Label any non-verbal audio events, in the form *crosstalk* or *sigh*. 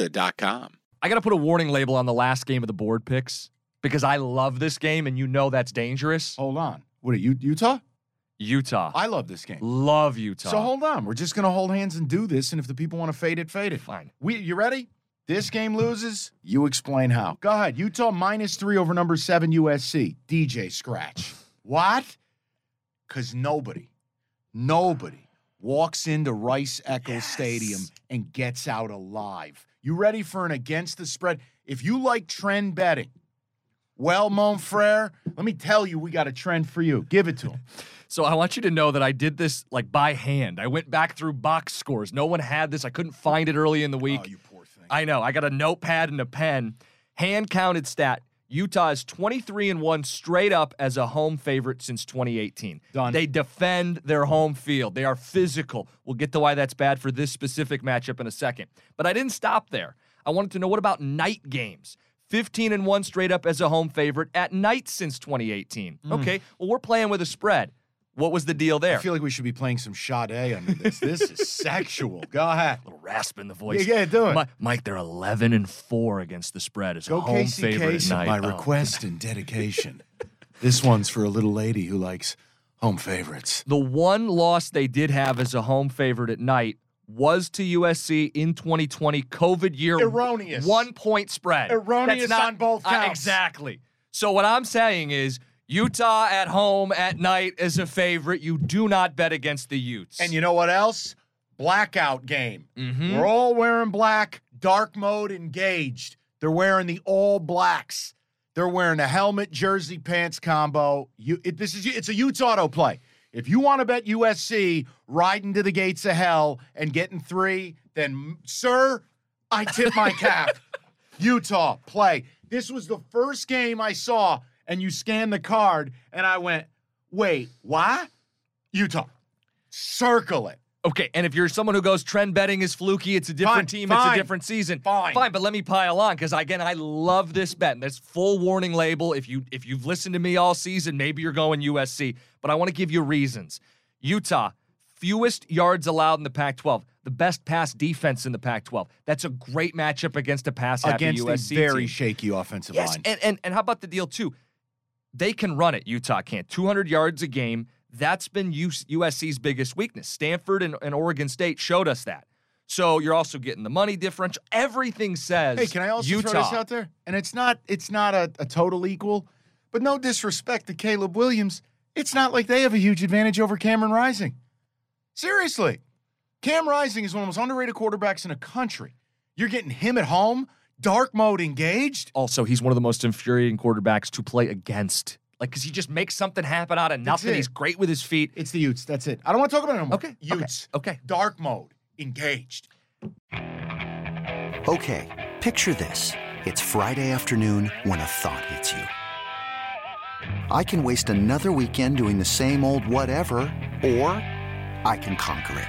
Serta.com. I got to put a warning label on the last game of the board picks because I love this game and you know that's dangerous. Hold on. What are you, Utah? Utah. I love this game. love Utah. So hold on. We're just gonna hold hands and do this, and if the people want to fade it, fade it. Fine. We you ready? This game loses. You explain how. Go ahead. Utah minus three over number seven USC. DJ Scratch. What? Because nobody, nobody walks into Rice Eccles Stadium and gets out alive. You ready for an against the spread? If you like trend betting, well, mon frere, let me tell you, we got a trend for you. Give it to him. *laughs* So I want you to know that I did this like by hand. I went back through box scores. No one had this. I couldn't find it early in the oh, week. Oh, you poor thing. I know. I got a notepad and a pen. Hand counted stat. Utah is 23 and 1 straight up as a home favorite since 2018. Done. They defend their home field. They are physical. We'll get to why that's bad for this specific matchup in a second. But I didn't stop there. I wanted to know what about night games? 15 and 1 straight up as a home favorite at night since 2018. Hmm. Okay, well, we're playing with a spread. What was the deal there? I feel like we should be playing some Sade under this. This is *laughs* sexual. Go ahead. A little rasp in the voice. Yeah, yeah, do it. Mi- Mike, they're 11 and 4 against the spread as a home favorite night. My Oh. request and *laughs* dedication. this one's for a little lady who likes home favorites. The one loss they did have as a home favorite at night was to USC in 2020, COVID year. Erroneous. One point spread. Erroneous That's on both uh, counts. exactly. So what I'm saying is Utah at home at night is a favorite. You do not bet against the Utes. And you know what else? Blackout game. Mhm. We're all wearing black, dark mode engaged. They're wearing the all blacks. They're wearing a helmet, jersey, pants combo. You, it, this is it's a Utes auto play. If you want to bet USC riding to the gates of hell and getting three, then sir, I tip my cap. *laughs* Utah play. This was the first game I saw, and you scan the card, and I went, wait, why? Utah. Circle it. Okay, and if you're someone who goes trend betting is fluky, it's a different Fine, team, it's a different season. fine. Fine, but let me pile on because again, I love this bet. And there's full warning label. If you if you've listened to me all season, maybe you're going USC. But I want to give you reasons. Utah, fewest yards allowed in the Pac-12, the best pass defense in the Pac-12. That's a great matchup against a pass Against USC a very team. shaky offensive Yes, line. and, and and how about the deal too? They can run it. Utah can't. 200 yards a game. That's been USC's biggest weakness. Stanford and, and Oregon State showed us that. So you're also getting the money differential. Everything says Hey, can I also Utah. throw this out there? And it's not it's not a, a total equal, but no disrespect to Caleb Williams. It's not like they have a huge advantage over Cameron Rising. Seriously. Cam Rising is one of the most underrated quarterbacks in the country. You're getting him at home, dark mode engaged. Also, he's one of the most infuriating quarterbacks to play against. Like, because he just makes something happen out of nothing. He's great with his feet. It's the Utes. That's it. I don't want to talk about it anymore. Okay, okay, Utes. okay. Dark mode engaged. Okay, picture this. It's Friday afternoon when a thought hits you. I can waste another weekend doing the same old whatever, or I can conquer it.